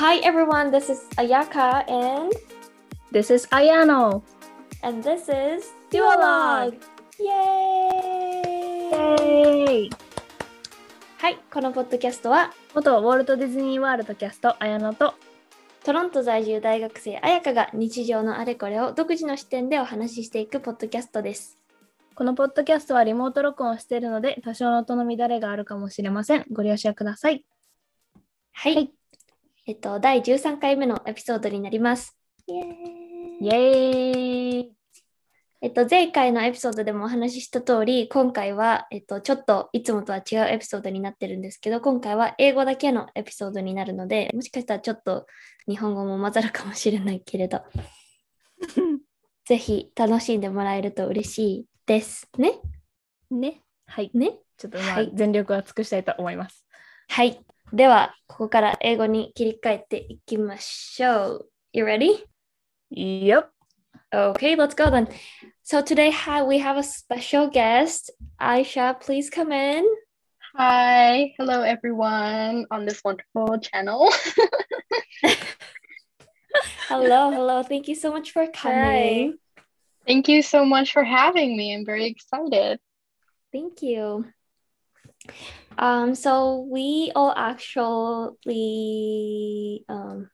Hi everyone, this is Ayaka and This is Ayano. and this is Duologue! イエーイはい、このポッドキャストは元ウォルト・ディズニー・ワールドキャスト、綾乃とトロント在住大学生彩香が日常のあれこれを独自の視点でお話ししていくポッドキャストです。このポッドキャストはリモート録音をしているので、多少の音の乱れがあるかもしれません。ご了承ください。はい。はいえっと、第13回目のエピソードになります。イエーイイェーイえっと、前回のエピソードでもお話しした通り、今回は、えっと、ちょっといつもとは違うエピソードになってるんですけど、今回は英語だけのエピソードになるので、もしかしたらちょっと日本語も混ざるかもしれないけれど、ぜひ楽しんでもらえると嬉しいですね？ね。はい。ね？ちょっとまあ、はい全力は尽くしたいと思います。はい。では、ここから英語に切り替えていきましょう。You ready? いいよ。 Okay, let's go then. So today ha- we have a special guest. Aisha, please come in. Hi, hello everyone on this wonderful channel. Hello, hello. Thank you so much for coming. Thank you so much for having me. I'm very excited. Thank you. Um, so we all actually um,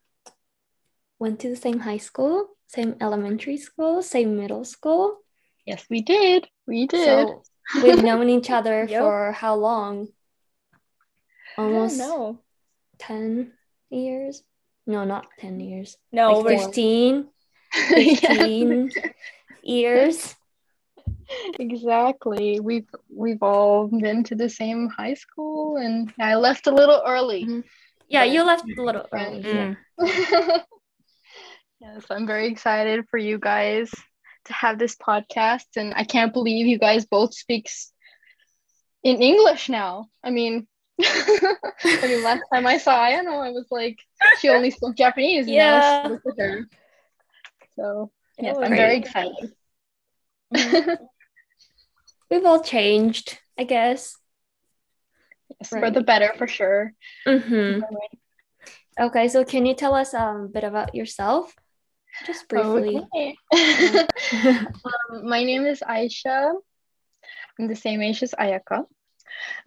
went to the same high school, same elementary school, same middle school. Yes, we did. We did. So we've known each other Yep. for how long? Almost No. 10 years? No, not 10 years. No, like 15, Yes, 15 years. Exactly. We've we've all been to the same high school, and I left a little early. Mhm. Yeah, you left a little early. Mm. yes, I'm very excited for you guys to have this podcast, and I can't believe you guys both speak in English now. I mean, I mean, last time I saw Ayano, I was like, she only spoke Japanese. now Yeah. look her. So yes, I'm very excited. We've all changed, I guess. Yes, For the better, for sure. hmm Okay, so can you tell us um, a bit about yourself? Just briefly. Okay. um, my name is Aisha. I'm the same age as Ayaka.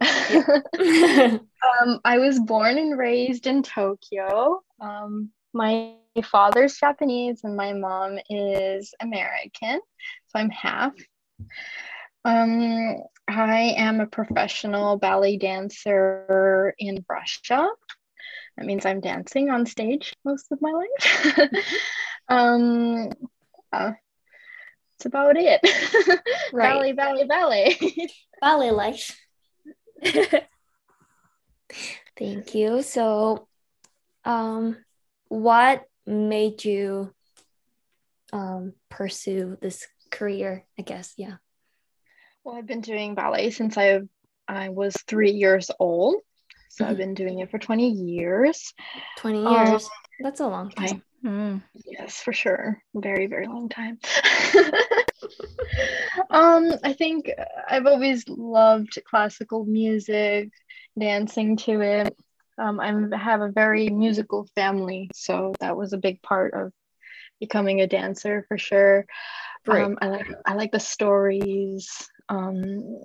um, I was born and raised in Tokyo. Um, my father's Japanese and my mom is American, so I'm half. Um, I am a professional ballet dancer in Russia. That means I'm dancing on stage most of my life. um, uh, that's about it. Right. Ballet, ballet, ballet. Ballet life. Thank you. So, um, what made you um, pursue this career? I guess, yeah. Well, I've been doing ballet since I I was three years old. So I've Mhm. been doing it for 20 years. 20 Um, years. That's a long I- time. Mm. Yes, for sure. Very, very long time. um, I think I've always loved classical music, dancing to it. Um, I have a very musical family, so that was a big part of becoming a dancer for sure. Right. Um, I like I like the stories. Um,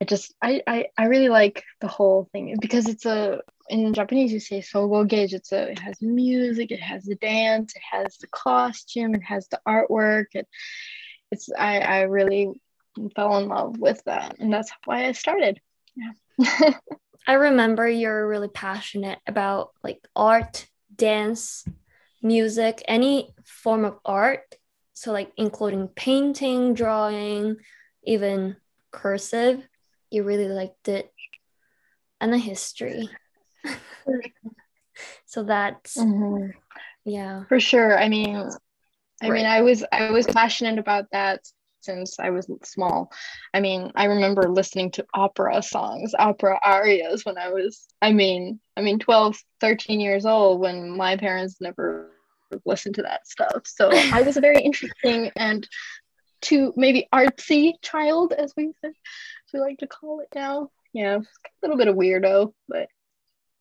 I just I, I I really like the whole thing because it's a in Japanese you say sogo geijutsu. It has music, it has the dance, it has the costume, it has the artwork. It, it's I I really fell in love with that, and that's why I started. Yeah. I remember you're really passionate about like art, dance, music, any form of art. So, like, including painting, drawing, even cursive. You really liked it. And the history. so, that's, Mhm. yeah. For sure. I mean, I Right. mean, I was I was passionate about that since I was small. I mean, I remember listening to opera songs, opera arias when I was I mean, I mean 12, 13 years old when my parents never listened to that stuff. So I was a very interesting and to maybe artsy child as we as we like to call it now. Yeah, a little bit of weirdo, but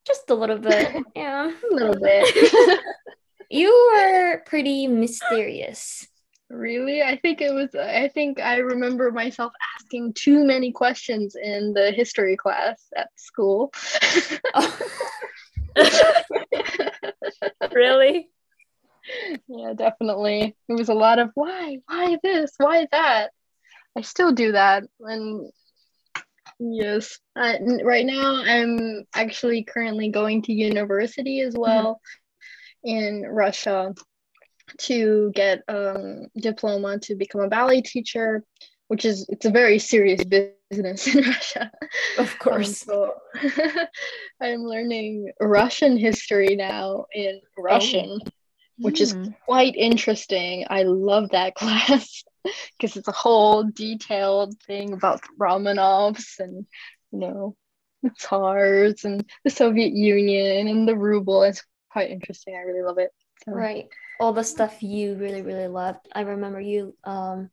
Just a little bit. Yeah. A little bit. You were pretty mysterious. really? I think it was, I think I remember myself asking too many questions in the history class at school. Oh. Really? Yeah, definitely. It was a lot of why, why this, why that. I still do that. And yes, I, right now I'm actually currently going to university as well in Russia to get um diploma to become a ballet teacher, which is it's a very serious business in Russia. Of Um, so I'm learning Russian history now in Russian, which is Hmm. quite interesting. I love that class because it's a whole detailed thing about Romanovs and you know the Tsars and the Soviet Union and the ruble. It's quite interesting. I really love it. So, Right. All the stuff you really, really loved. I remember you um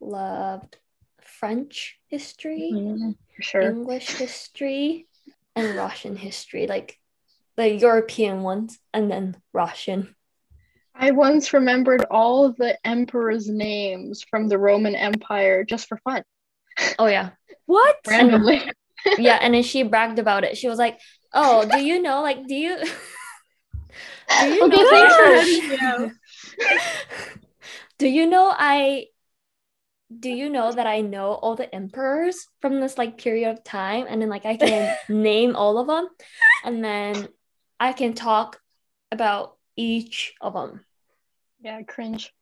loved French history, mm, sure. English history, and Russian history, like the European ones, and then Russian. I once remembered all the emperors' names from the Roman Empire just for fun, Oh yeah. What? randomly. yeah and then she bragged about it she was like oh do you know like do you do you Okay, know thanks that- know. do you know i do you know that i know all the emperors from this like period of time and then like i can name all of them and then i can talk about each of them Yeah, cringe.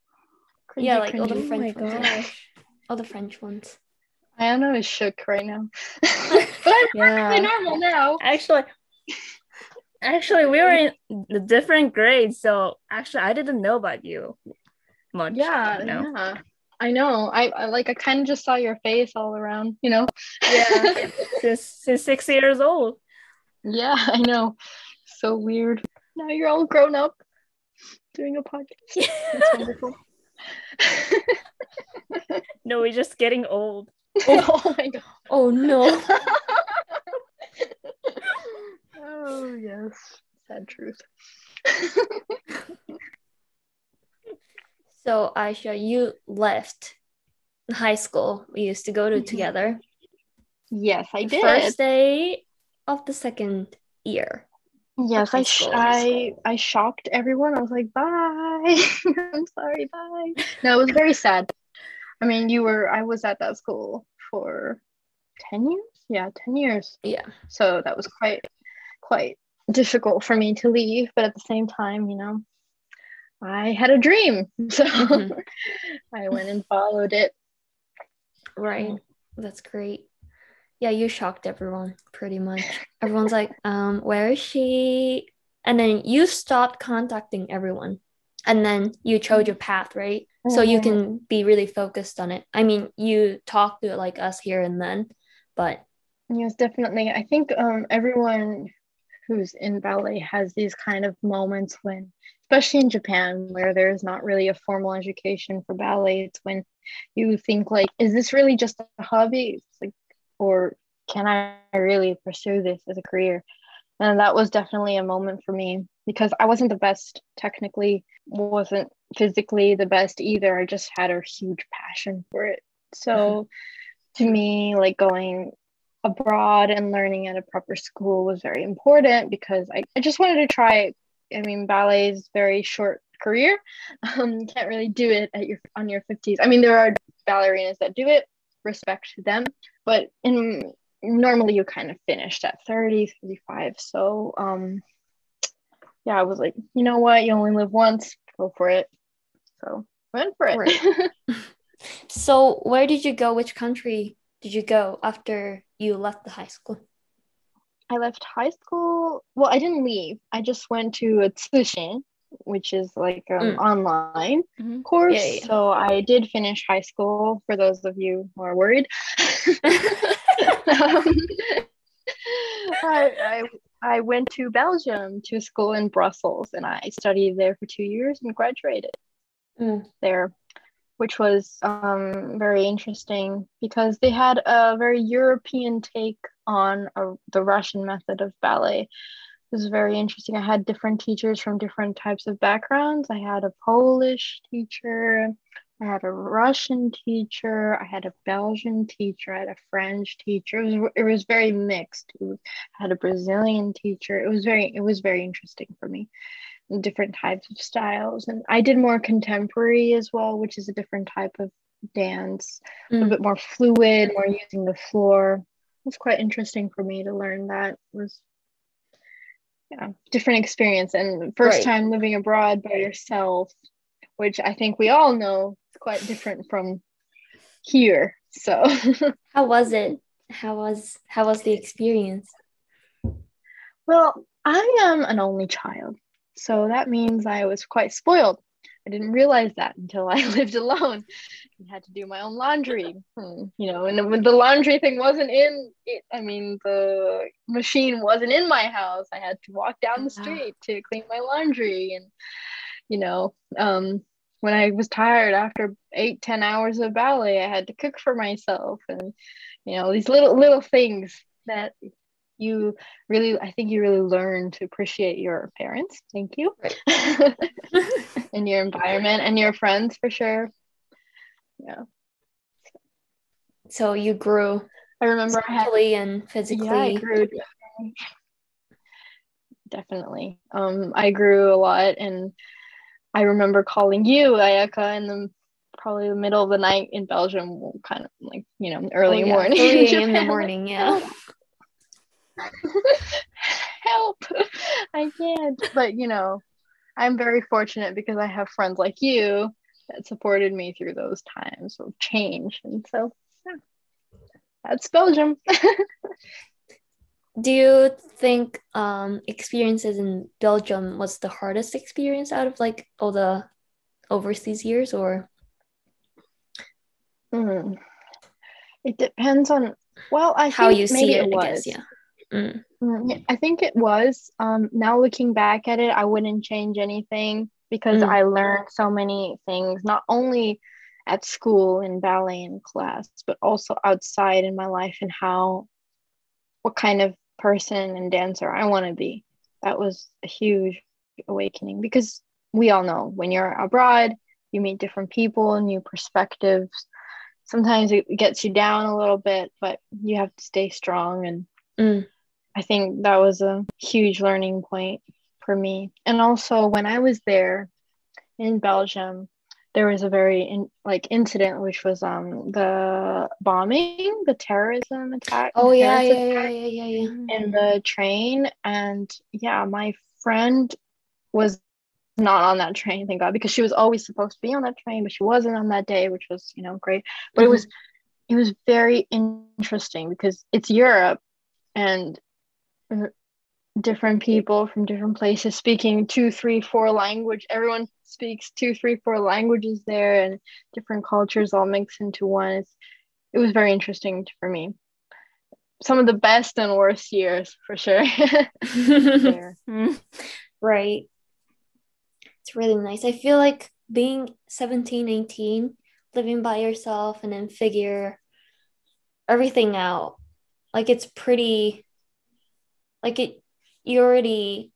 yeah Cringy, like all the cringy. Oh french my ones gosh. all the french ones Anna is shook right now. but I'm Yeah. normal now. Actually, actually, we were in the different grades, so actually, I didn't know about you much. Yeah, you know? yeah. I know. I, I like I kind of just saw your face all around, you know. Yeah. since since six years old. yeah, I know. So weird. Now you're all grown up doing a podcast. That's wonderful. No, we're just getting old. oh my god. oh no oh yes. Sad truth. so aisha you left high school we used to go to Mhm. together yes, I did. first day of the second year. Yes, I sh- I I shocked everyone. I was like, "Bye, I'm sorry, bye." No, it was very sad. I mean, you were I was at that school for ten years. Yeah, ten years. Yeah. So that was quite quite difficult for me to leave, but at the same time, you know, I had a dream, so Mhm. I went and followed it. Right. That's great. Yeah, you shocked everyone pretty much. Everyone's like, um, where is she? And then you stopped contacting everyone. And then you chose your path, right? So you can be really focused on it. I mean, you talk to it like us here and then, but Yes, definitely. I think um, everyone who's in ballet has these kind of moments when, especially in Japan, where there's not really a formal education for ballet, it's when you think like, is this really just a hobby? It's like, or can I really pursue this as a career? And that was definitely a moment for me because I wasn't the best technically, wasn't physically the best either. I just had a huge passion for it. So to me, like going abroad and learning at a proper school was very important because I, I just wanted to try. I mean, ballet is very short career. Um, you can't really do it at your on your 50s. I mean, there are ballerinas that do it, respect to them, but in normally you kind of finished at 30, 35. So um yeah, I was like, you know what, you only live once, go for it. So went for it. so where did you go? Which country did you go after you left the high school? I left high school. Well, I didn't leave. I just went to a tsushin, which is like an Mm. online Mhm. course. Yeah, yeah. So I did finish high school. For those of you who are worried, um, I, I I went to Belgium to school in Brussels, and I studied there for two years and graduated Mm. there, which was um, very interesting because they had a very European take on uh the Russian method of ballet. It was very interesting. I had different teachers from different types of backgrounds. I had a Polish teacher, I had a Russian teacher, I had a Belgian teacher, I had a French teacher. It was, it was very mixed. I had a Brazilian teacher. It was very it was very interesting for me. Different types of styles. And I did more contemporary as well, which is a different type of dance, mm. a bit more fluid, more using the floor. It was quite interesting for me to learn that. It was yeah, different experience and first right. time living abroad by yourself, which I think we all know is quite different from here. So how was it? How was how was the experience? Well, I am an only child. So that means I was quite spoiled. I didn't realize that until I lived alone and had to do my own laundry. Hmm, you know, and when the laundry thing wasn't in it, I mean, the machine wasn't in my house. I had to walk down the street to clean my laundry. And, you know, um, when I was tired after eight, ten hours of ballet, I had to cook for myself. And, you know, these little, little things that you really i think you really learn to appreciate your parents. Thank you. Right. and your environment and your friends for sure. Yeah. So you grew i remember mentally and physically. Yeah, I grew definitely. Um i grew a lot and i remember calling you ayaka in the probably the middle of the night in belgium kind of like you know early oh, yeah. morning. In the morning yeah help. I can't. But you know i'm very fortunate because i have friends like you that supported me through those times of change. And so yeah, that's belgium. Do you think um experiences in belgium was the hardest experience out of like all the overseas years or? Mm. it depends on well i how you see it, it was. Guess, yeah Mm. mm I think it was. Um, now looking back at it, I wouldn't change anything because mm. I learned so many things, not only at school in ballet and class, but also outside in my life and how, what kind of person and dancer I want to be. That was a huge awakening because we all know when you're abroad, you meet different people, new perspectives. Sometimes it gets you down a little bit, but you have to stay strong and mm. I think that was a huge learning point for me. And also when I was there in Belgium, there was a very in, like incident which was um the bombing, the terrorism attack. Oh yeah, yeah, yeah, yeah, yeah, yeah. In the train and yeah, my friend was not on that train, thank God, because she was always supposed to be on that train, but she wasn't on that day, which was, you know, great. But mm-hmm. it was it was very interesting because it's Europe and different people from different places speaking two three four language everyone speaks two three four languages there and different cultures all mixed into one. It's, it was very interesting for me. Some of the best and worst years for sure. Mm. Right. It's really nice. I feel like being 17 18 living by yourself and then figure everything out like it's pretty like it you already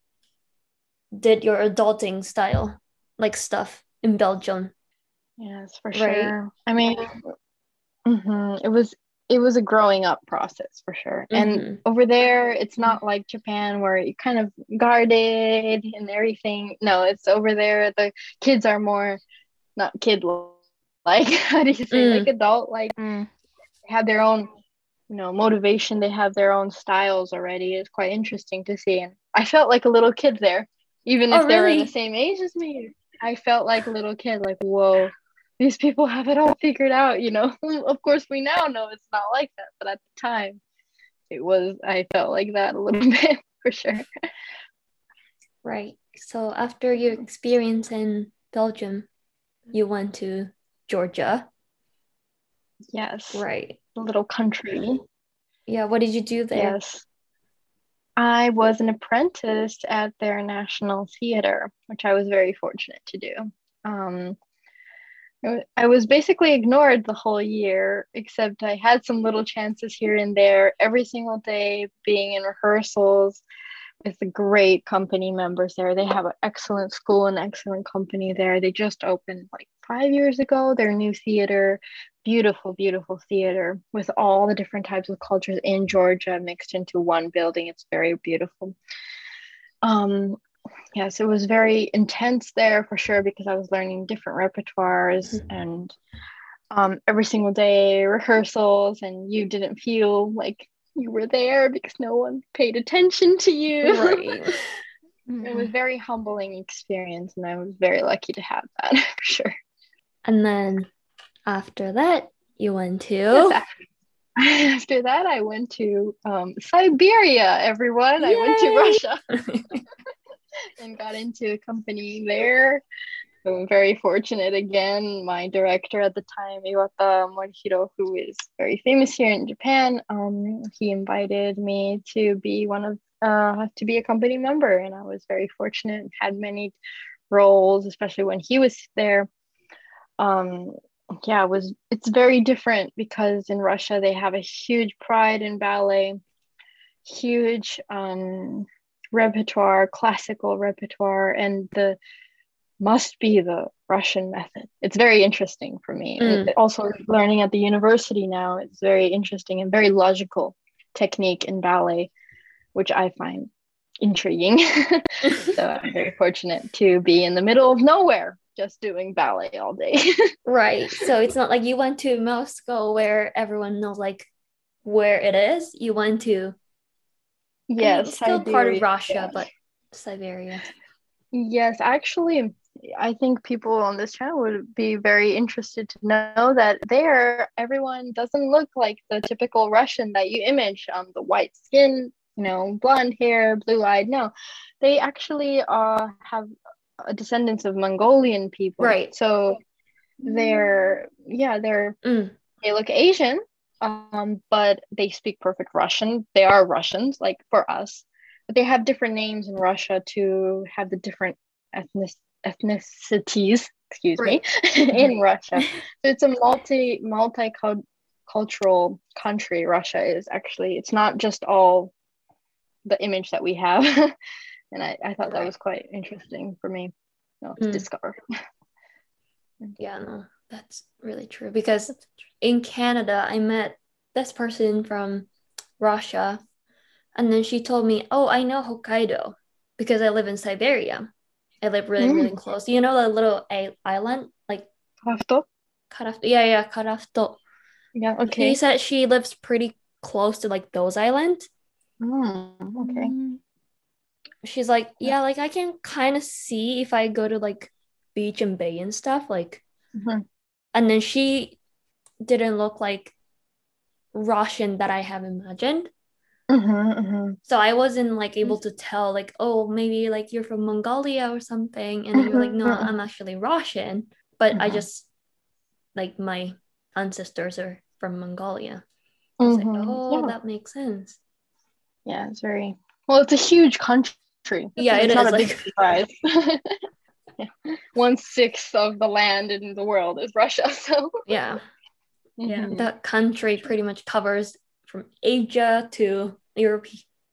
did your adulting style like stuff in belgium yes for sure right? i mean mm-hmm. it was it was a growing up process for sure mm-hmm. and over there it's not like japan where you kind of guarded and everything no it's over there the kids are more not kid like how do you say mm. like adult like mm. have their own you know motivation they have their own styles already. It's quite interesting to see. And i felt like a little kid there even if oh, they were the same age as me. I felt like a little kid like whoa these people have it all figured out you know? Of course we now know it's not like that but at the time it was i felt like that a little bit for sure. Right. So after your experience in belgium you went to georgia. Yes. Right little country. Yeah, what did you do there? Yes. I was an apprentice at their national theater, which I was very fortunate to do. Um, I was basically ignored the whole year, except I had some little chances here and there every single day being in rehearsals with the great company members there. They have an excellent school and excellent company there. They just opened like five years ago their new theater, beautiful, beautiful theater with all the different types of cultures in Georgia mixed into one building. It's very beautiful. Um, yes, it was very intense there for sure because I was learning different repertoires mm-hmm. and um, every single day rehearsals, and you didn't feel like you were there because no one paid attention to you. Right. it was very humbling experience, and I was very lucky to have that for sure. And then after that, you went to. after that, I went to um, Siberia. Everyone, Yay! I went to Russia and got into a company there. I'm very fortunate again. My director at the time, Iwata Morihiro, who is very famous here in Japan, um, he invited me to be one of uh, to be a company member, and I was very fortunate. Had many roles, especially when he was there. Um, yeah, it was it's very different because in Russia they have a huge pride in ballet, huge um, repertoire, classical repertoire, and the must be the Russian method. It's very interesting for me. Mm. Also, learning at the university now, it's very interesting and very logical technique in ballet, which I find intriguing. so I'm very fortunate to be in the middle of nowhere just doing ballet all day. right. So it's not like you went to Moscow where everyone knows like where it is. You went to Yes, I mean, still Siberia. part of Russia, but Siberia. Yes, actually I think people on this channel would be very interested to know that there, everyone doesn't look like the typical Russian that you image. Um, the white skin, you know, blonde hair, blue eyed. No, they actually uh have descendants of Mongolian people. Right. So they're yeah they're mm. they look Asian, um, but they speak perfect Russian. They are Russians, like for us. But they have different names in Russia to have the different ethnic ethnicities excuse right. me in russia so it's a multi multicultural country russia is actually it's not just all the image that we have and I, I thought that was quite interesting for me you know, to mm. discover yeah no that's really true because in canada i met this person from russia and then she told me oh i know hokkaido because i live in siberia I live really, mm. really close. You know the little a- island, like Karafuto? Karafuto. Yeah, yeah, Karafuto. Yeah, okay. She said she lives pretty close to like those islands. Mm, okay. She's like, yeah, like I can kind of see if I go to like beach and bay and stuff, like. Mm-hmm. And then she didn't look like Russian that I have imagined. Mm-hmm, mm-hmm. So I wasn't like able to tell like oh maybe like you're from Mongolia or something and you're like no mm-hmm. I'm actually Russian but I mm-hmm. just like my ancestors are from Mongolia. Like, mm-hmm. oh yeah. that makes sense. Yeah, it's very well. It's a huge country. Yeah, it's it not is, a like... big surprise. yeah. One sixth of the land in the world is Russia. So yeah, yeah, that country pretty much covers from Asia to Europe,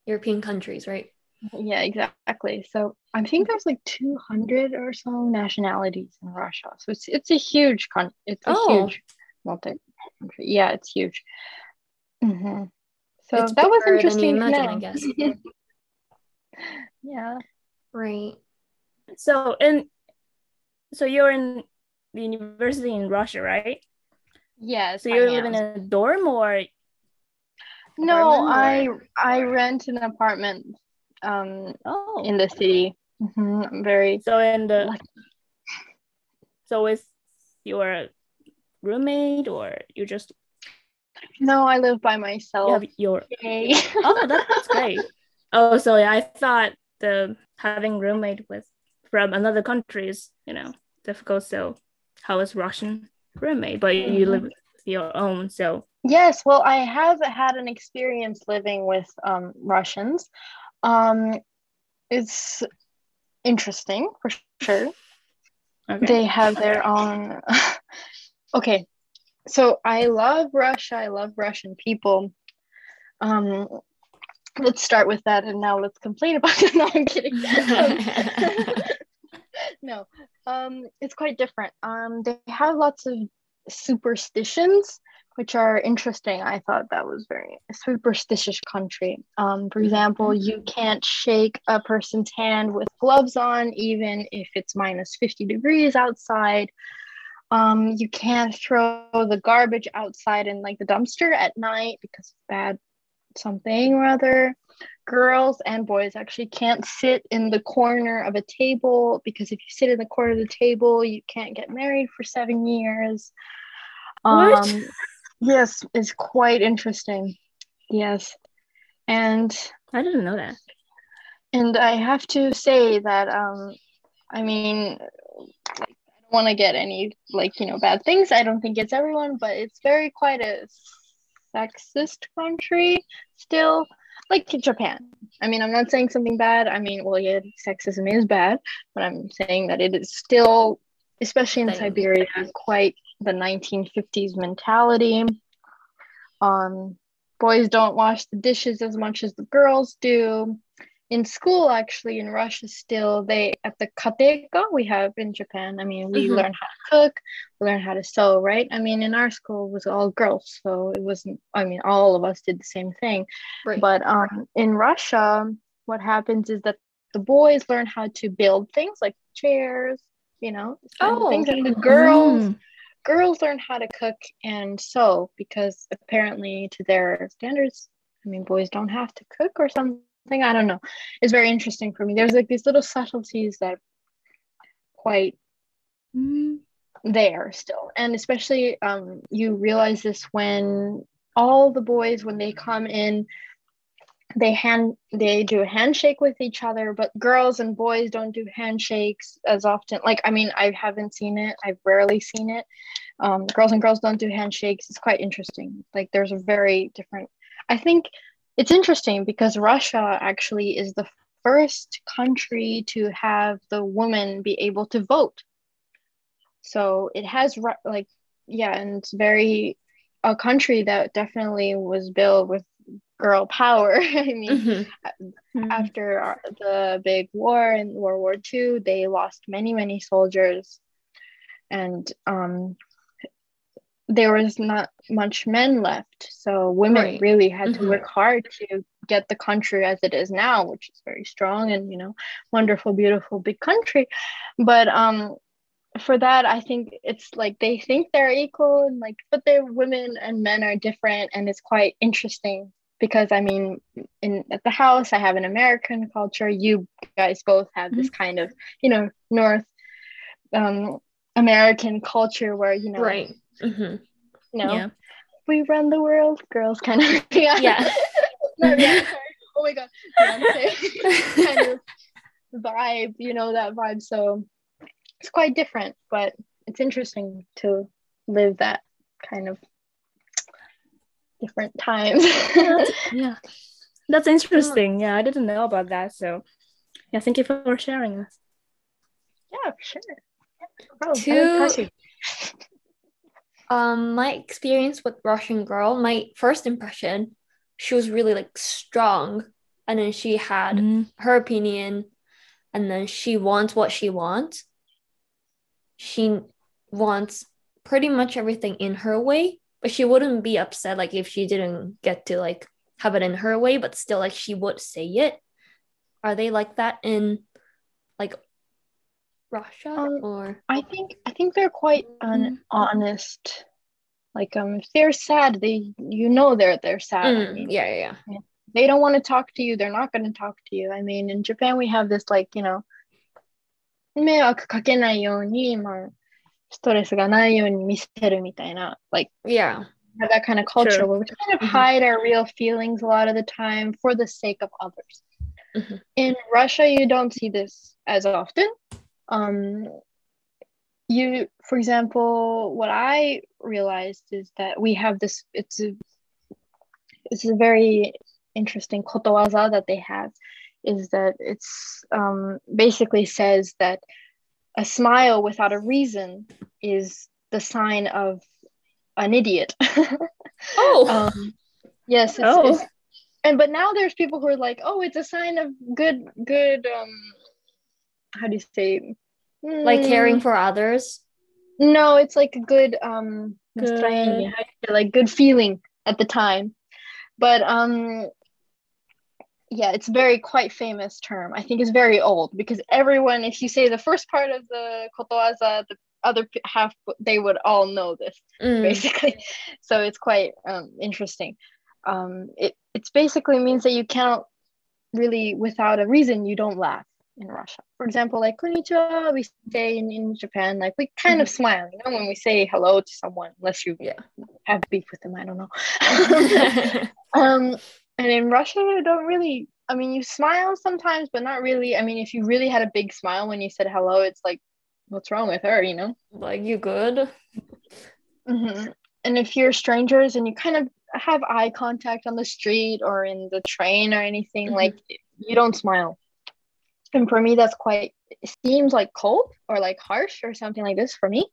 European countries, right? Yeah, exactly. So I think there's like 200 or so nationalities in Russia. So it's it's a huge con. It's a oh. huge multi. Country. Yeah, it's huge. Mm-hmm. So it's that was interesting. Imagine, I guess. Yeah. Right. So and so you're in the university in Russia, right? Yeah. So you're living in a dorm or no, I I rent an apartment um oh. in the city. Mm-hmm. I'm very so in the lucky. so is your roommate or you just no I live by myself. You have your oh that's great. Oh so yeah I thought the having roommate with from another country is you know difficult so how is Russian roommate but mm-hmm. you live with your own so Yes, well, I have had an experience living with um, Russians. Um, it's interesting for sure. Okay. They have their own. okay, so I love Russia. I love Russian people. Um, let's start with that and now let's complain about it. No, I'm kidding. Um, no, um, it's quite different. Um, they have lots of superstitions which are interesting. I thought that was very superstitious country. Um, for example, you can't shake a person's hand with gloves on, even if it's minus 50 degrees outside. Um, you can't throw the garbage outside in like the dumpster at night because bad something or other. Girls and boys actually can't sit in the corner of a table because if you sit in the corner of the table, you can't get married for seven years. What? Um, yes, it's quite interesting. Yes. And I didn't know that. and I have to say that um I mean like, I don't want to get any like you know bad things. I don't think it's everyone, but it's very quite a sexist country still like Japan. I mean, I'm not saying something bad. I mean, well, yeah, sexism is bad, but I'm saying that it is still, especially in Same. Siberia, quite the 1950s mentality. Um, boys don't wash the dishes as much as the girls do. In school, actually, in Russia, still they at the kateika we have in Japan. I mean, we Mhm. learn how to cook, we learn how to sew, right? I mean, in our school it was all girls, so it wasn't. I mean, all of us did the same thing. Right. But um, in Russia, what happens is that the boys learn how to build things like chairs, you know, this kind of Oh. things, and the girls Mm. girls learn how to cook and sew because apparently to their standards i mean boys don't have to cook or something i don't know it's very interesting for me. There's like these little subtleties that quite Mm. there still. And especially um, you realize this when all the boys when they come in they hand they do a handshake with each other but girls and boys don't do handshakes as often. Like i mean i haven't seen it. I've rarely seen it. Um, girls and girls don't do handshakes. It's quite interesting. Like there's a very different i think it's interesting because russia actually is the first country to have the woman be able to vote so it has like yeah and it's very a country that definitely was built with girl power i mean Mhm. Mm. after the big war in World War II, they lost many, many soldiers, and um, there was not much men left. So women Right. really had to Mhm. work hard to get the country as it is now, which is very strong and you know, wonderful, beautiful, big country. But um, for that, I think it's like they think they're equal and like, but they're women and men are different, and it's quite interesting because I mean, in at the house, I have an American culture. You guys both have this kind of, you know, North um, American culture where you know, Right. Mhm. you know, Yeah. we run the world, girls kind of. yeah. Yeah. no, yeah. sorry. Oh my god, Beyonce kind of vibe, you know, that vibe. So it's quite different, but it's interesting to live that kind of different times. Yeah. That's interesting. Yeah, I didn't know about that. So, yeah, thank you for sharing us. yeah, sure. Oh, To- I like Kasi. Um, my experience with Russian girl, my first impression, she was really like strong, and then she had Mm. her opinion, and then she wants what she wants. She wants pretty much everything in her way, but she wouldn't be upset like if she didn't get to like have it in her way, but still like she would say it. Are they like that in Russia Um, or I think I think they're quite un- honest. Like um, if they're sad, they you know they're they're sad. I Mm, mean, yeah, yeah, yeah. they don't want to talk to you. They're not going to talk to you. I mean, in Japan we have this like you know, 迷惑かけないように、まあ、ストレスがないように見せるみたいな、like Yeah. have that kind of culture Sure. where we kind of Mhm. hide our real feelings a lot of the time for the sake of others. Mhm. In Russia, you don't see this as often. Um, you, for example, what I realized is that we have this. It's a, it's a very interesting kotowaza that they have. Is that it's um, basically says that a smile without a reason is the sign of an idiot. Oh. um, yes, it's, Oh. it's, and but now there's people who are like, oh, it's a sign of good, good. Um, how do you say mm, like caring hmm. for others? No it's like a good um good. like good feeling at the time. But um yeah it's very quite famous term. I think it's very old because everyone if you say the first part of the kotowaza the other half they would all know this mm. basically. So it's quite um, interesting. Um, it it's basically means that you cannot really without a reason you don't laugh in Russia. For example, like konnichiwa, we say in, in Japan, like we kind of smile, you know, when we say hello to someone, unless you Yeah. have beef with them. I don't know. um, and in Russia, you don't really. I mean, you smile sometimes, but not really. I mean, if you really had a big smile when you said hello, it's like, what's wrong with her, you know? like you good? hmm And if you're strangers and you kind of have eye contact on the street or in the train or anything, Mhm. like you don't smile. And for me, that's quite, it seems like cold or like harsh or something like this for me.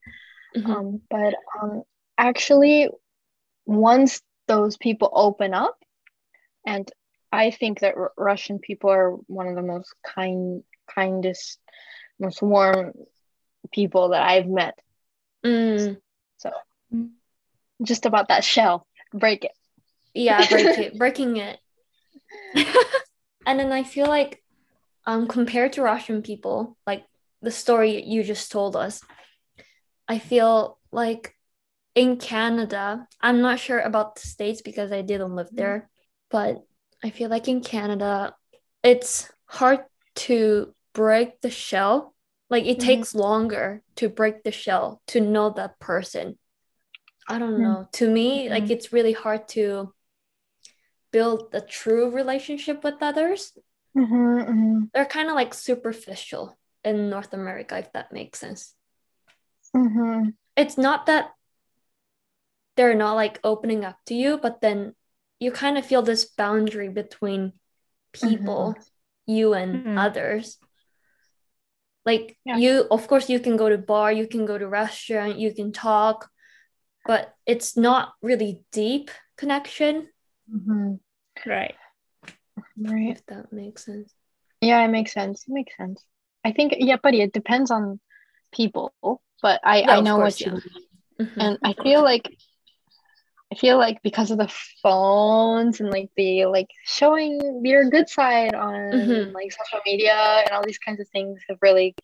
Mhm. Um, but um, actually, once those people open up, and I think that R- Russian people are one of the most kind, kindest, most warm people that I've met. Mm. So, just about that shell, break it. Yeah, break it, breaking it. And then I feel like, um, compared to Russian people, like the story you just told us, I feel like in Canada, I'm not sure about the States because I didn't live there, but I feel like in Canada, it's hard to break the shell. Like it Mhm. takes longer to break the shell to know that person. I don't know. To me, like Mhm. it's really hard to build a true relationship with others. Mm-hmm, They're kind of like superficial in North America, if that makes sense. mm-hmm, It's not that they're not like opening up to you, but then you kind of feel this boundary between people, you and Mhm. others. Like Yeah. you, of course, you can go to bar, you can go to restaurant, you can talk, but it's not really deep connection, mm-hmm. Right. Right. if that makes sense. Yeah, it makes sense. It makes sense. I think, yeah, buddy, it depends on people, but I, Yeah, I know course, what you yeah. mean. Mhm. And I feel like, I feel like because of the phones and like the like showing your good side on Mhm. like social media and all these kinds of things have really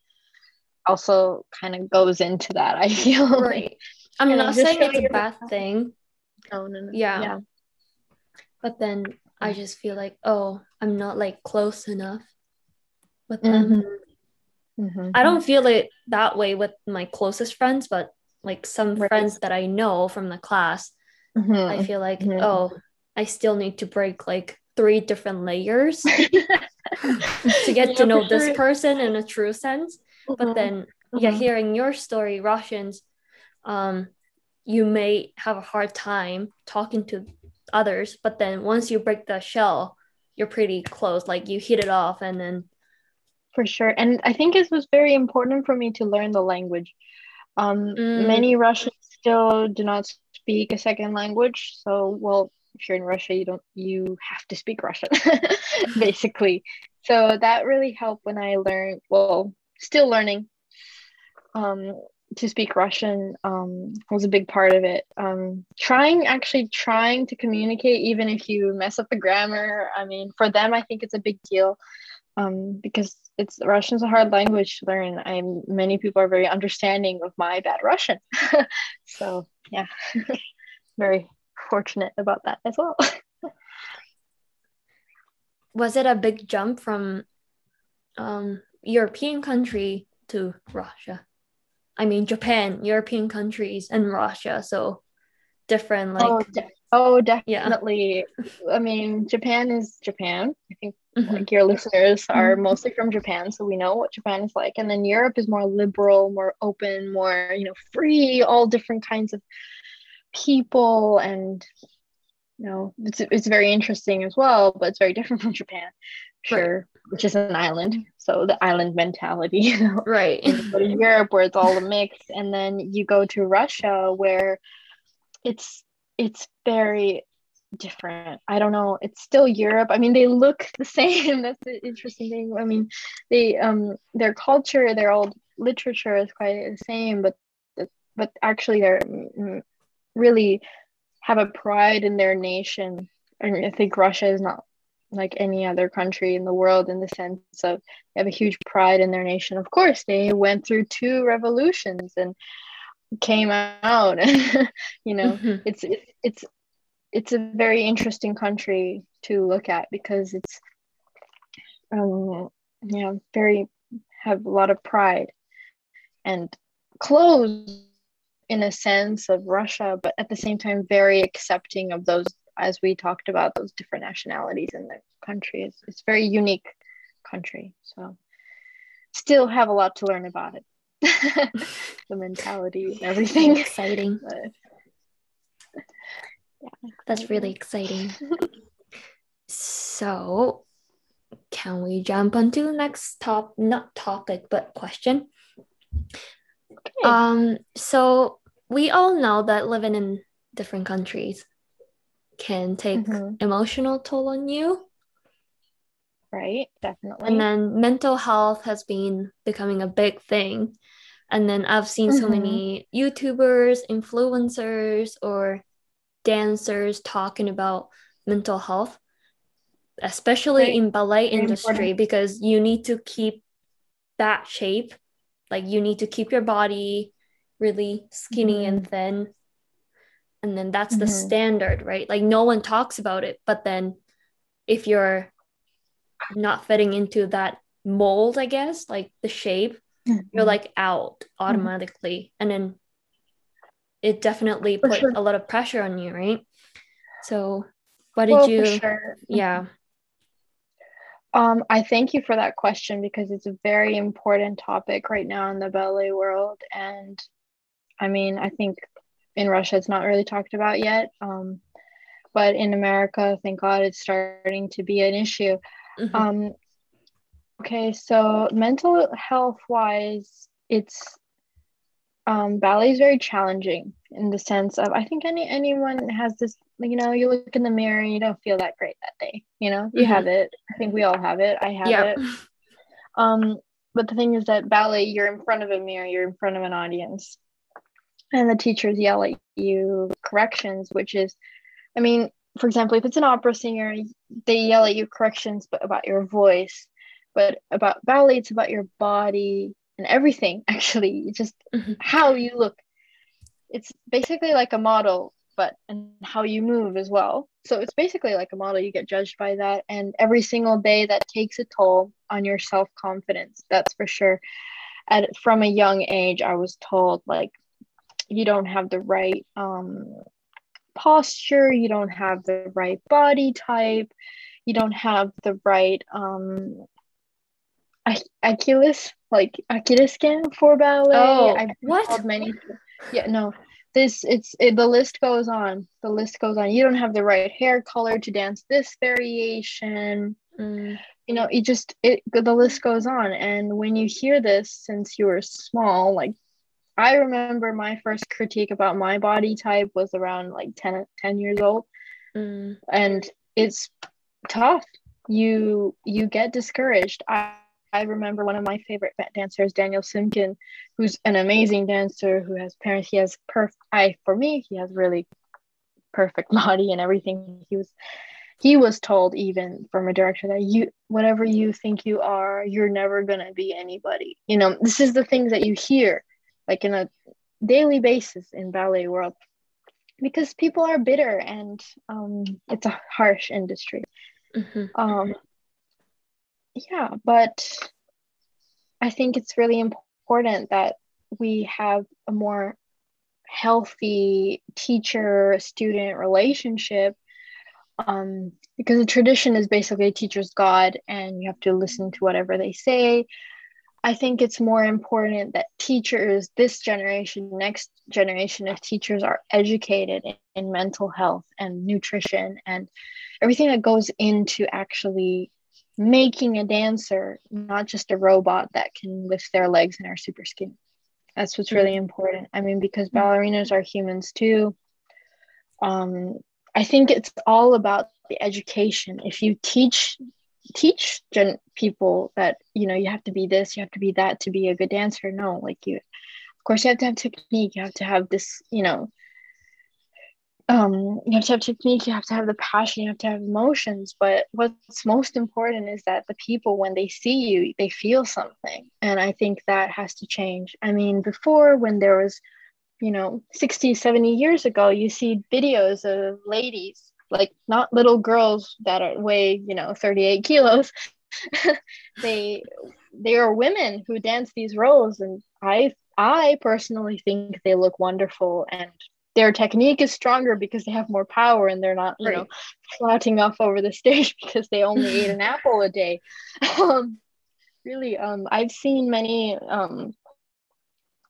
also kind of goes into that. I feel like Right. I'm not saying it's a bad thing, no, no, no. Yeah. yeah. but then I just feel like, oh, I'm not like close enough with them. Mhm. I don't feel it that way with my closest friends, but like some Right. friends that I know from the class, Mhm. I feel like, Mhm. oh, I still need to break like three different layers to get Yeah, to know this sure. person in a true sense. But Mhm. then, yeah, Mhm. hearing your story, Russians, um, you may have a hard time talking to others, but then once you break the shell, you're pretty close. Like you hit it off, and then For sure. And I think it was very important for me to learn the language. Um, Mm. Many Russians still do not speak a second language. So, well, if you're in Russia, you don't, you have to speak Russian, basically. So that really helped when I learned, well, still learning um, to speak Russian um, was a big part of it. Um, trying, actually trying to communicate, even if you mess up the grammar. I mean, for them, I think it's a big deal um, because it's Russian's a hard language to learn. I'm many people are very understanding of my bad Russian. so yeah, very fortunate about that as well. was it a big jump from um, European country to Russia? I mean, Japan, European countries, and Russia. So different, like, oh, de- oh, Yeah. definitely. I mean, Japan is Japan. I think mhm. like your listeners are Mhm. mostly from Japan, so we know what Japan is like. And then Europe is more liberal, more open, more, you know, free, all different kinds of people and you know, it's it's very interesting as well, but it's very different from Japan, sure, which is an island. So the island mentality, you know. right. And you go to Europe where it's all a mix, and then you go to Russia where it's it's very different. I don't know. It's still Europe. I mean, they look the same. That's the interesting thing. I mean, they um their culture, their old literature is quite the same, but but actually they're mm, really have a pride in their nation. I mean, I think Russia is not like any other country in the world in the sense of they have a huge pride in their nation. Of course, they went through two revolutions and came out. you know, mm-hmm. it's it's it's it's a very interesting country to look at because it's um you know very have a lot of pride and close in a sense of Russia, but at the same time very accepting of those as we talked about those different nationalities in the country. It's, it's very unique country. So still have a lot to learn about it. the mentality and everything. Exciting. But, yeah, that's really exciting. so can we jump onto the next top not topic but question? Okay. Um so we all know that living in different countries can take mm-hmm. emotional toll on you. Right, definitely. And then mental health has been becoming a big thing. And then I've seen mm-hmm. so many YouTubers, influencers, or dancers talking about mental health, especially right. in ballet Very industry, important. because you need to keep that shape. Like you need to keep your body really skinny mm-hmm. and thin and then that's mm-hmm. the standard right like no one talks about it but then if you're not fitting into that mold i guess like the shape mm-hmm. you're like out mm-hmm. automatically and then it definitely for put sure. a lot of pressure on you right so what did well, you sure. yeah um, I thank you for that question because it's a very important topic right now in the ballet world. And I mean, I think in Russia, it's not really talked about yet. Um, but in America, thank God, it's starting to be an issue. Mm-hmm. Um, okay, so mental health wise, it's um, ballet is very challenging in the sense of I think any anyone has this. You know, you look in the mirror and you don't feel that great that day. You know, you mm-hmm. have it. I think we all have it. I have it. Um, but the thing is that ballet, you're in front of a mirror, you're in front of an audience and the teachers yell at you corrections which is i mean for example if it's an opera singer they yell at you corrections but about your voice but about ballet it's about your body and everything actually just mm-hmm. how you look. It's basically like a model but and how you move as well. So it's basically like a model. You get judged by that and every single day that takes a toll on your self-confidence that's for sure. At from a young age i was told like you don't have the right um, posture, you don't have the right body type, you don't have the right um, Achilles, like Achilles skin for ballet. Oh, I've what? Many, yeah, no, this it's it, the list goes on. The list goes on. You don't have the right hair color to dance this variation. Mm. You know, it just it the list goes on. And when you hear this, since you were small, like I remember my first critique about my body type was around like 10, 10 years old. Mm. And it's tough. You you get discouraged. I, I remember one of my favorite dancers, Daniil Simkin, who's an amazing dancer who has parents. He has perfect. I for me, he has really perfect body and everything. He was he was told even from a director that you whatever you think you are, you're never gonna be anybody. You know, this is the things that you hear like in a daily basis in ballet world because people are bitter and um, it's a harsh industry mm-hmm. um, yeah but i think it's really important that we have a more healthy teacher student relationship um, because the tradition is basically a teacher's god and you have to listen to whatever they say I think it's more important that teachers, this generation, next generation of teachers, are educated in, in, mental health and nutrition and everything that goes into actually making a dancer, not just a robot that can lift their legs and are super skinny. That's what's really mm-hmm. important. I mean, because ballerinas are humans too. Um, I think it's all about the education. If you teach teach gen- people that you know you have to be this, you have to be that to be a good dancer, no, like you, of course, you have to have technique. You have to have this, you know, um, you have to have technique, you have to have the passion, you have to have emotions. But what's most important is that the people, when they see you, they feel something. And I think that has to change. I mean, before when there was, you know, 60, 70 years ago, you see videos of ladies, like not little girls that are weigh, you know, 38 kilos. they they are women who dance these roles and I I personally think they look wonderful and their technique is stronger because they have more power and they're not, you right. know, flouting off over the stage because they only ate an apple a day. Um, really, um, I've seen many, um,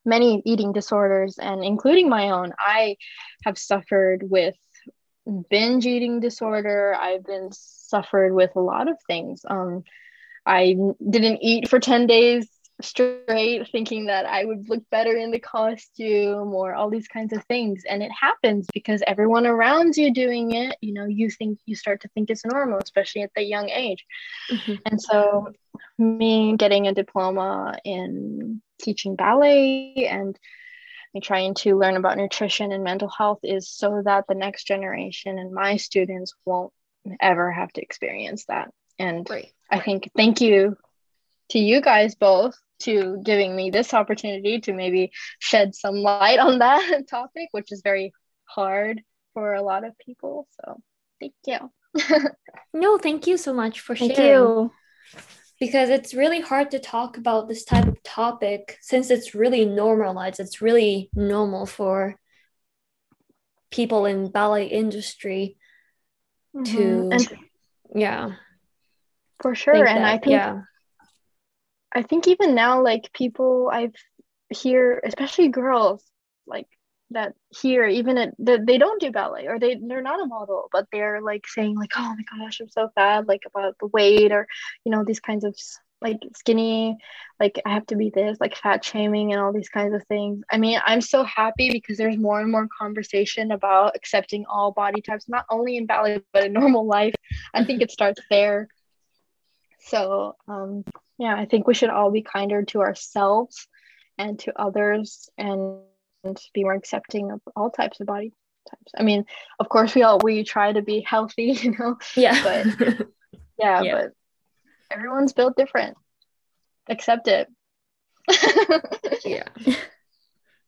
many eating disorders, and including my own. I have suffered with binge eating disorder. I've been suffered with a lot of things. Um, I didn't eat for 10 days straight thinking that I would look better in the costume or all these kinds of things. And it happens because everyone around you doing it, you know, you think you start to think it's normal, especially at the young age. Mm-hmm. And so, me getting a diploma in teaching ballet and me trying to learn about nutrition and mental health is so that the next generation and my students won't ever have to experience that. And right. I think thank you to you guys both to giving me this opportunity to maybe shed some light on that topic, which is very hard for a lot of people. So thank you. no, thank you so much for thank sharing. You. Because it's really hard to talk about this type of topic since it's really normalized. It's really normal for people in ballet industry mm-hmm. to and yeah. For sure. And that, I think yeah I think even now, like people I've hear, especially girls, like that here, even at, that they don't do ballet or they they're not a model, but they're like saying like, oh my gosh, I'm so fat, like about the weight or you know these kinds of like skinny, like I have to be this, like fat shaming and all these kinds of things. I mean, I'm so happy because there's more and more conversation about accepting all body types, not only in ballet but in normal life. I think it starts there. So um, yeah i think we should all be kinder to ourselves and to others and, and be more accepting of all types of body types i mean of course we all we try to be healthy you know yeah but yeah, yeah. but everyone's built different accept it yeah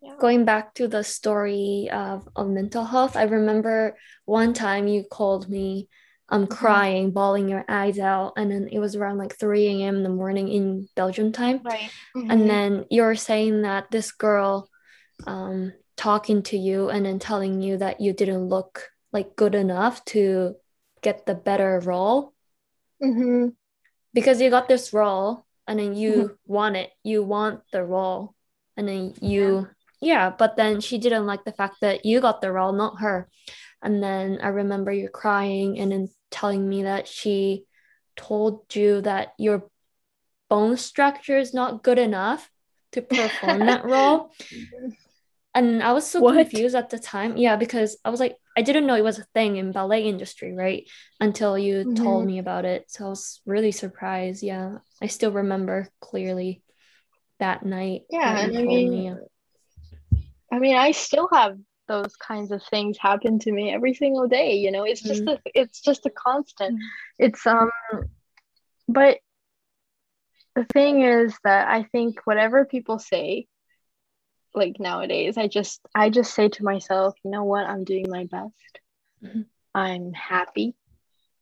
yeah. Going back to the story of, of mental health, I remember one time you called me um mm-hmm. crying, bawling your eyes out. And then it was around like 3 a.m. in the morning in Belgium time. Right. Mm-hmm. And then you're saying that this girl um talking to you and then telling you that you didn't look like good enough to get the better role. Mm-hmm. Because you got this role and then you mm-hmm. want it. You want the role. And then you yeah. yeah, but then she didn't like the fact that you got the role, not her. And then I remember you crying and then telling me that she told you that your bone structure is not good enough to perform that role. And I was so what? confused at the time. Yeah, because I was like, I didn't know it was a thing in ballet industry, right? Until you mm-hmm. told me about it. So I was really surprised. Yeah. I still remember clearly that night. Yeah. And I mean, me. I mean, I still have those kinds of things happen to me every single day you know it's mm just a it's just a constant mm it's um but the thing is that i think whatever people say like nowadays i just i just say to myself you know what i'm doing my best mm-hmm. i'm happy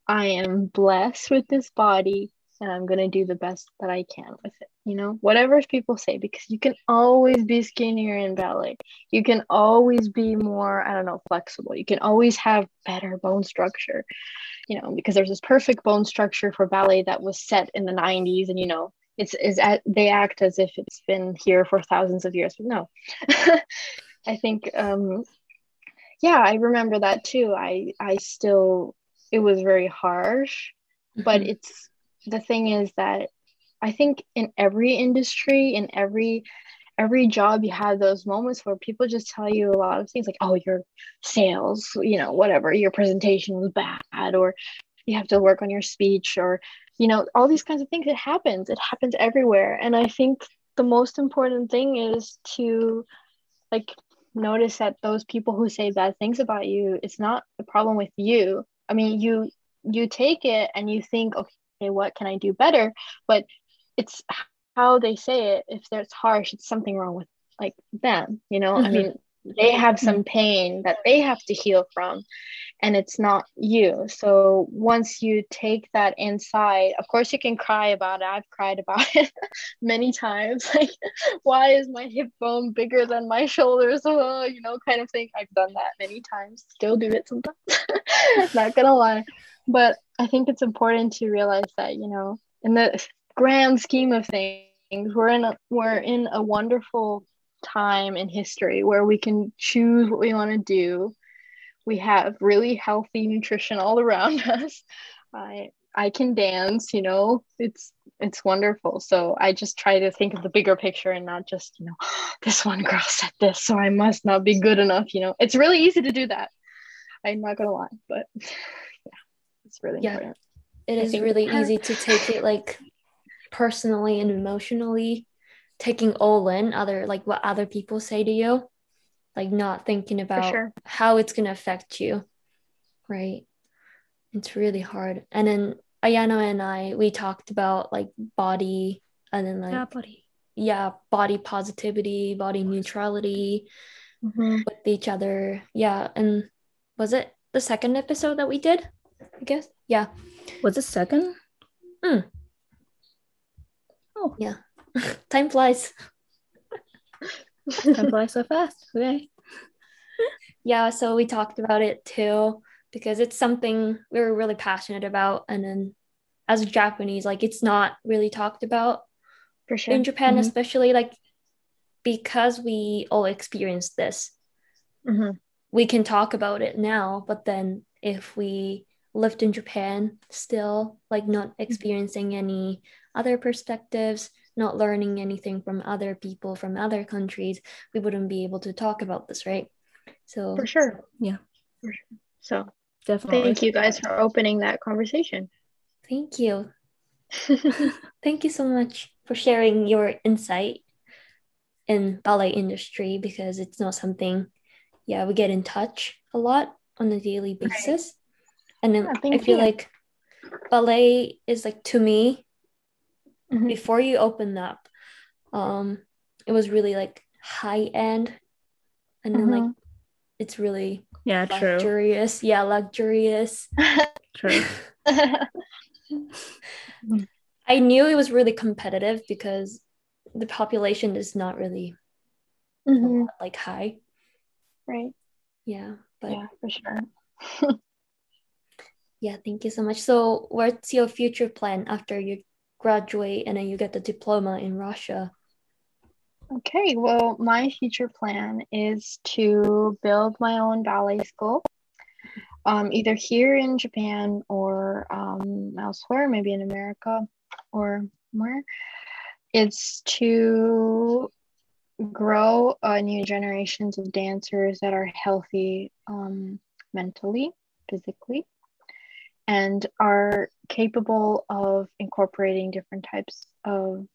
i am blessed with this body and I'm going to do the best that I can with it. You know, whatever people say, because you can always be skinnier in ballet. You can always be more, I don't know, flexible. You can always have better bone structure, you know, because there's this perfect bone structure for ballet that was set in the 90s. And, you know, it's is at, they act as if it's been here for thousands of years. But no, I think, um, yeah, I remember that too. I, I still, it was very harsh, mm-hmm. but it's, the thing is that I think in every industry, in every every job you have those moments where people just tell you a lot of things like oh your sales you know whatever your presentation was bad or you have to work on your speech or you know all these kinds of things it happens it happens everywhere. And i think the most important thing is to like notice that those people who say bad things about you it's not the problem with you. I mean you you take it and you think okay what can i do better? But it's how they say it if it's harsh it's something wrong with like them you know? Mm-hmm. i mean they have some pain that they have to heal from and it's not you. So once you take that inside of course you can cry about it. I've cried about it many times. Like why is my hip bone bigger than my shoulders? Oh, you know kind of thing. I've done that many times. Still do it sometimes. Not gonna lie. But i think it's important to realize that you know in the grand scheme of things we're in a, we're in a wonderful time in history where we can choose what we want to do. We have really healthy nutrition all around us. I I can dance, you know. It's it's wonderful. So I just try to think of the bigger picture and not just, you know, this one girl said this, so I must not be good enough, you know. It's really easy to do that. I'm not gonna lie, but yeah, it's really yeah. important. It is really easy to take it like personally and emotionally taking all in other like what other people say to you like not thinking about sure. how it's going to affect you right? It's really hard. And then ayano and i we talked about like body and then like yeah, body. yeah body positivity body neutrality mm-hmm. with each other. Yeah and was it the second episode that we did i guess? Yeah. Was it second? Mm. oh. Yeah Time flies. Time flies so fast. Okay. Yeah, so we talked about it too because it's something we are really passionate about. And then as a Japanese, like it's not really talked about for sure in Japan, mm-hmm. especially like because we all experienced this. Mm-hmm. We can talk about it now, but then if we lived in Japan still, like not mm-hmm. experiencing any other perspectives, not learning anything from other people from other countries, we wouldn't be able to talk about this, right? So for sure, yeah. For sure. So definitely, thank you guys for opening that conversation. Thank you. thank you so much for sharing your insight in ballet industry because it's not something, yeah, we get in touch a lot on a daily basis, right. and then yeah, I feel you. like ballet is like to me mm-hmm. before you open up um it was really like high end and then mm-hmm. like it's really yeah luxurious true. yeah luxurious true i knew it was really competitive because the population is not really mm-hmm. like high right yeah but yeah for sure yeah thank you so much so what's your future plan after you graduate and then you get the diploma in Russia? Okay, well, my future plan is to build my own ballet school, um, either here in Japan or um, elsewhere, maybe in America or where. It's to grow uh, new generations of dancers that are healthy um, mentally, physically, and are capable of incorporating different types of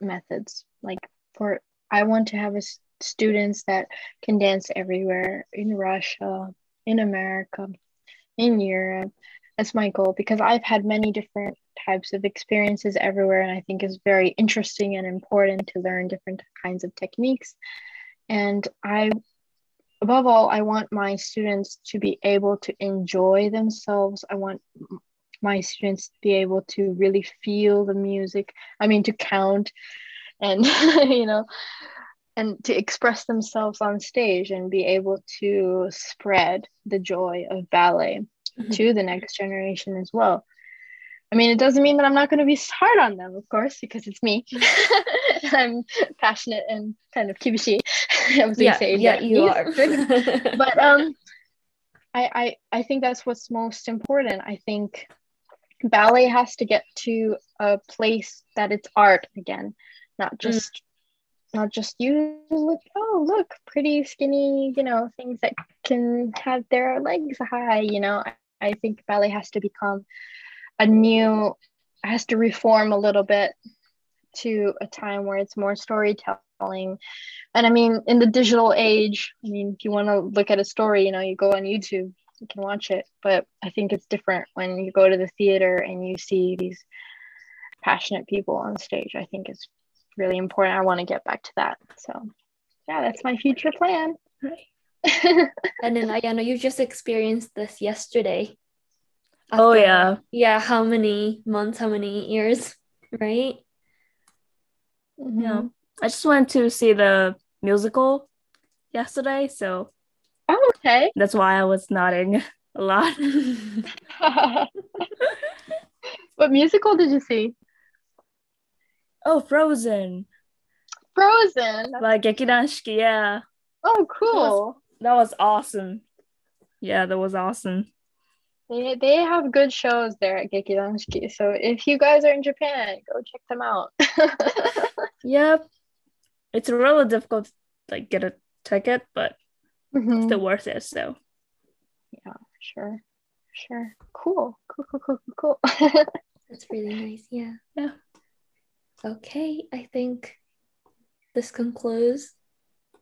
methods. Like for i want to have a, students that can dance everywhere in russia in america in europe. That's my goal because i've had many different types of experiences everywhere and i think it's very interesting and important to learn different kinds of techniques. And i above all i want my students to be able to enjoy themselves i want my students to be able to really feel the music i mean to count and you know and to express themselves on stage and be able to spread the joy of ballet mm-hmm. to the next generation as well I mean, it doesn't mean that I'm not going to be hard on them, of course, because it's me. I'm passionate and kind of kibishi. I was yeah, say yeah, you are. but um, I, I I think that's what's most important. I think ballet has to get to a place that it's art again, not mm. just mm. not just you look oh look pretty skinny you know things that can have their legs high you know I, I think ballet has to become a new has to reform a little bit to a time where it's more storytelling and i mean in the digital age i mean if you want to look at a story you know you go on youtube you can watch it but i think it's different when you go to the theater and you see these passionate people on stage i think it's really important i want to get back to that so yeah that's my future plan and then Ayano, you just experienced this yesterday. Oh yeah. Yeah, how many months, how many years, right? Mhm. Yeah. I just went to see the musical yesterday, so oh, okay that's why I was nodding a lot. what musical did you see oh, Frozen. frozen Like Gekidan Shiki, yeah. oh cool That was awesome. Yeah, that was awesome. They, they have good shows there at Gekidan Shiki. So if you guys are in Japan, go check them out. Yep. It's really difficult to like get a ticket, but Mhm. still worth it. So yeah, Sure. Sure. Cool. Cool, cool, cool, cool, cool. That's really nice. Yeah. Yeah. Okay, I think this concludes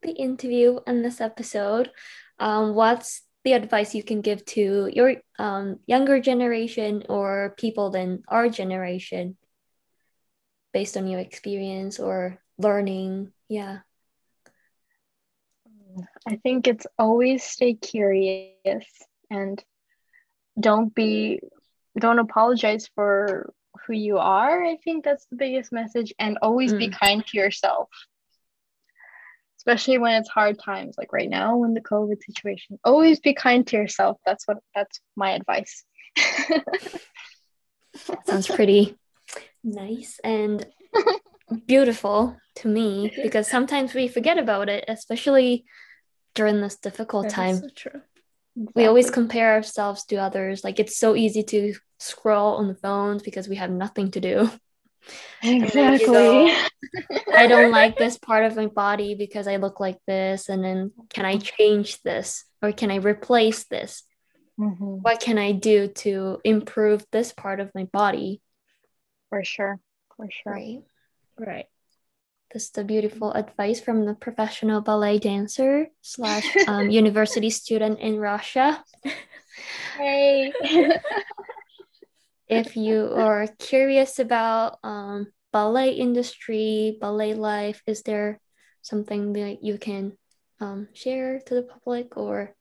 the interview and this episode. Um, what's the advice you can give to your um, younger generation or people than our generation based on your experience or learning? Yeah. I think it's always stay curious and don't be don't apologize for who you are. I think that's the biggest message and always be kind to yourself. Especially when it's hard times like right now when the COVID situation. Always be kind to yourself. That's what that's my advice. Sounds pretty nice and beautiful to me because sometimes we forget about it, especially during this difficult that is time. so true. we always compare ourselves to others. Like it's so easy to scroll on the phones because we have nothing to do. Exactly. I don't like this part of my body because I look like this. And then can I change this or can I replace this? Mhm. What can I do to improve this part of my body? For sure. For sure. Right. Right. This is the beautiful advice from the professional ballet dancer slash um, university student in Russia. Hey. if you are curious about um, ballet industry, ballet life, is there something that you can um, share to the public or?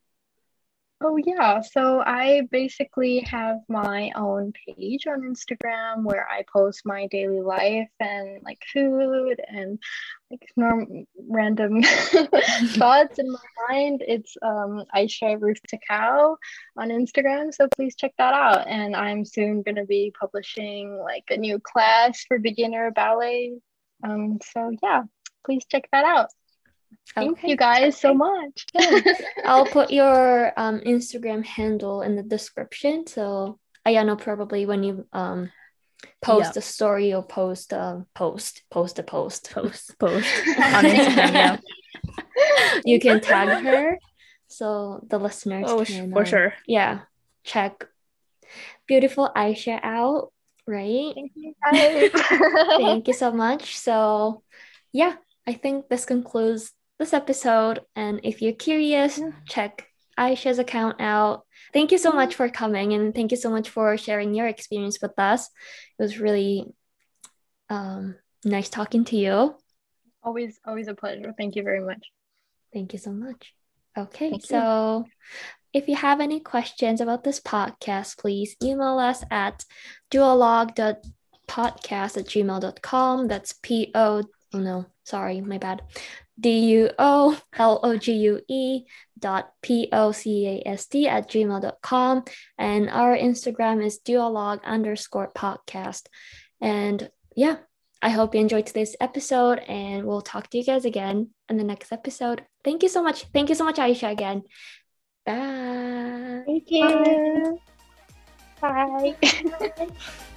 Oh, yeah. So I basically have my own page on Instagram where I post my daily life and like food and like norm random thoughts in my mind. It's um Aisha Ruth Takao on Instagram. So please check that out. And I'm soon gonna be publishing like a new class for beginner ballet. Um, so yeah, please check that out. Thank Okay. you guys so much. I'll put your um, Instagram handle in the description. So Ayano probably when you um, post Yeah. a story or post a post, post a post, Post post on Instagram. Yeah. you can tag her so the listeners Oh, can for um, sure. yeah check beautiful Aisha out right Thank you guys. thank you so much so yeah I think this concludes this episode and if you're curious check Aisha's account out thank you so much for coming and thank you so much for sharing your experience with us it was really um, nice talking to you always, always a pleasure. Thank you very much. Thank you so much. Okay, Thank you. so if you have any questions about this podcast, please email us at duologue.podcast at gmail.com. That's P O, oh no, sorry, my bad. D U O L O G U E dot P O C A S D at gmail.com. And our Instagram is duologue underscore podcast. And yeah, I hope you enjoyed today's episode and we'll talk to you guys again in the next episode. Thank you so much. Thank you so much, Aisha, again. Bye. Thank you. Bye.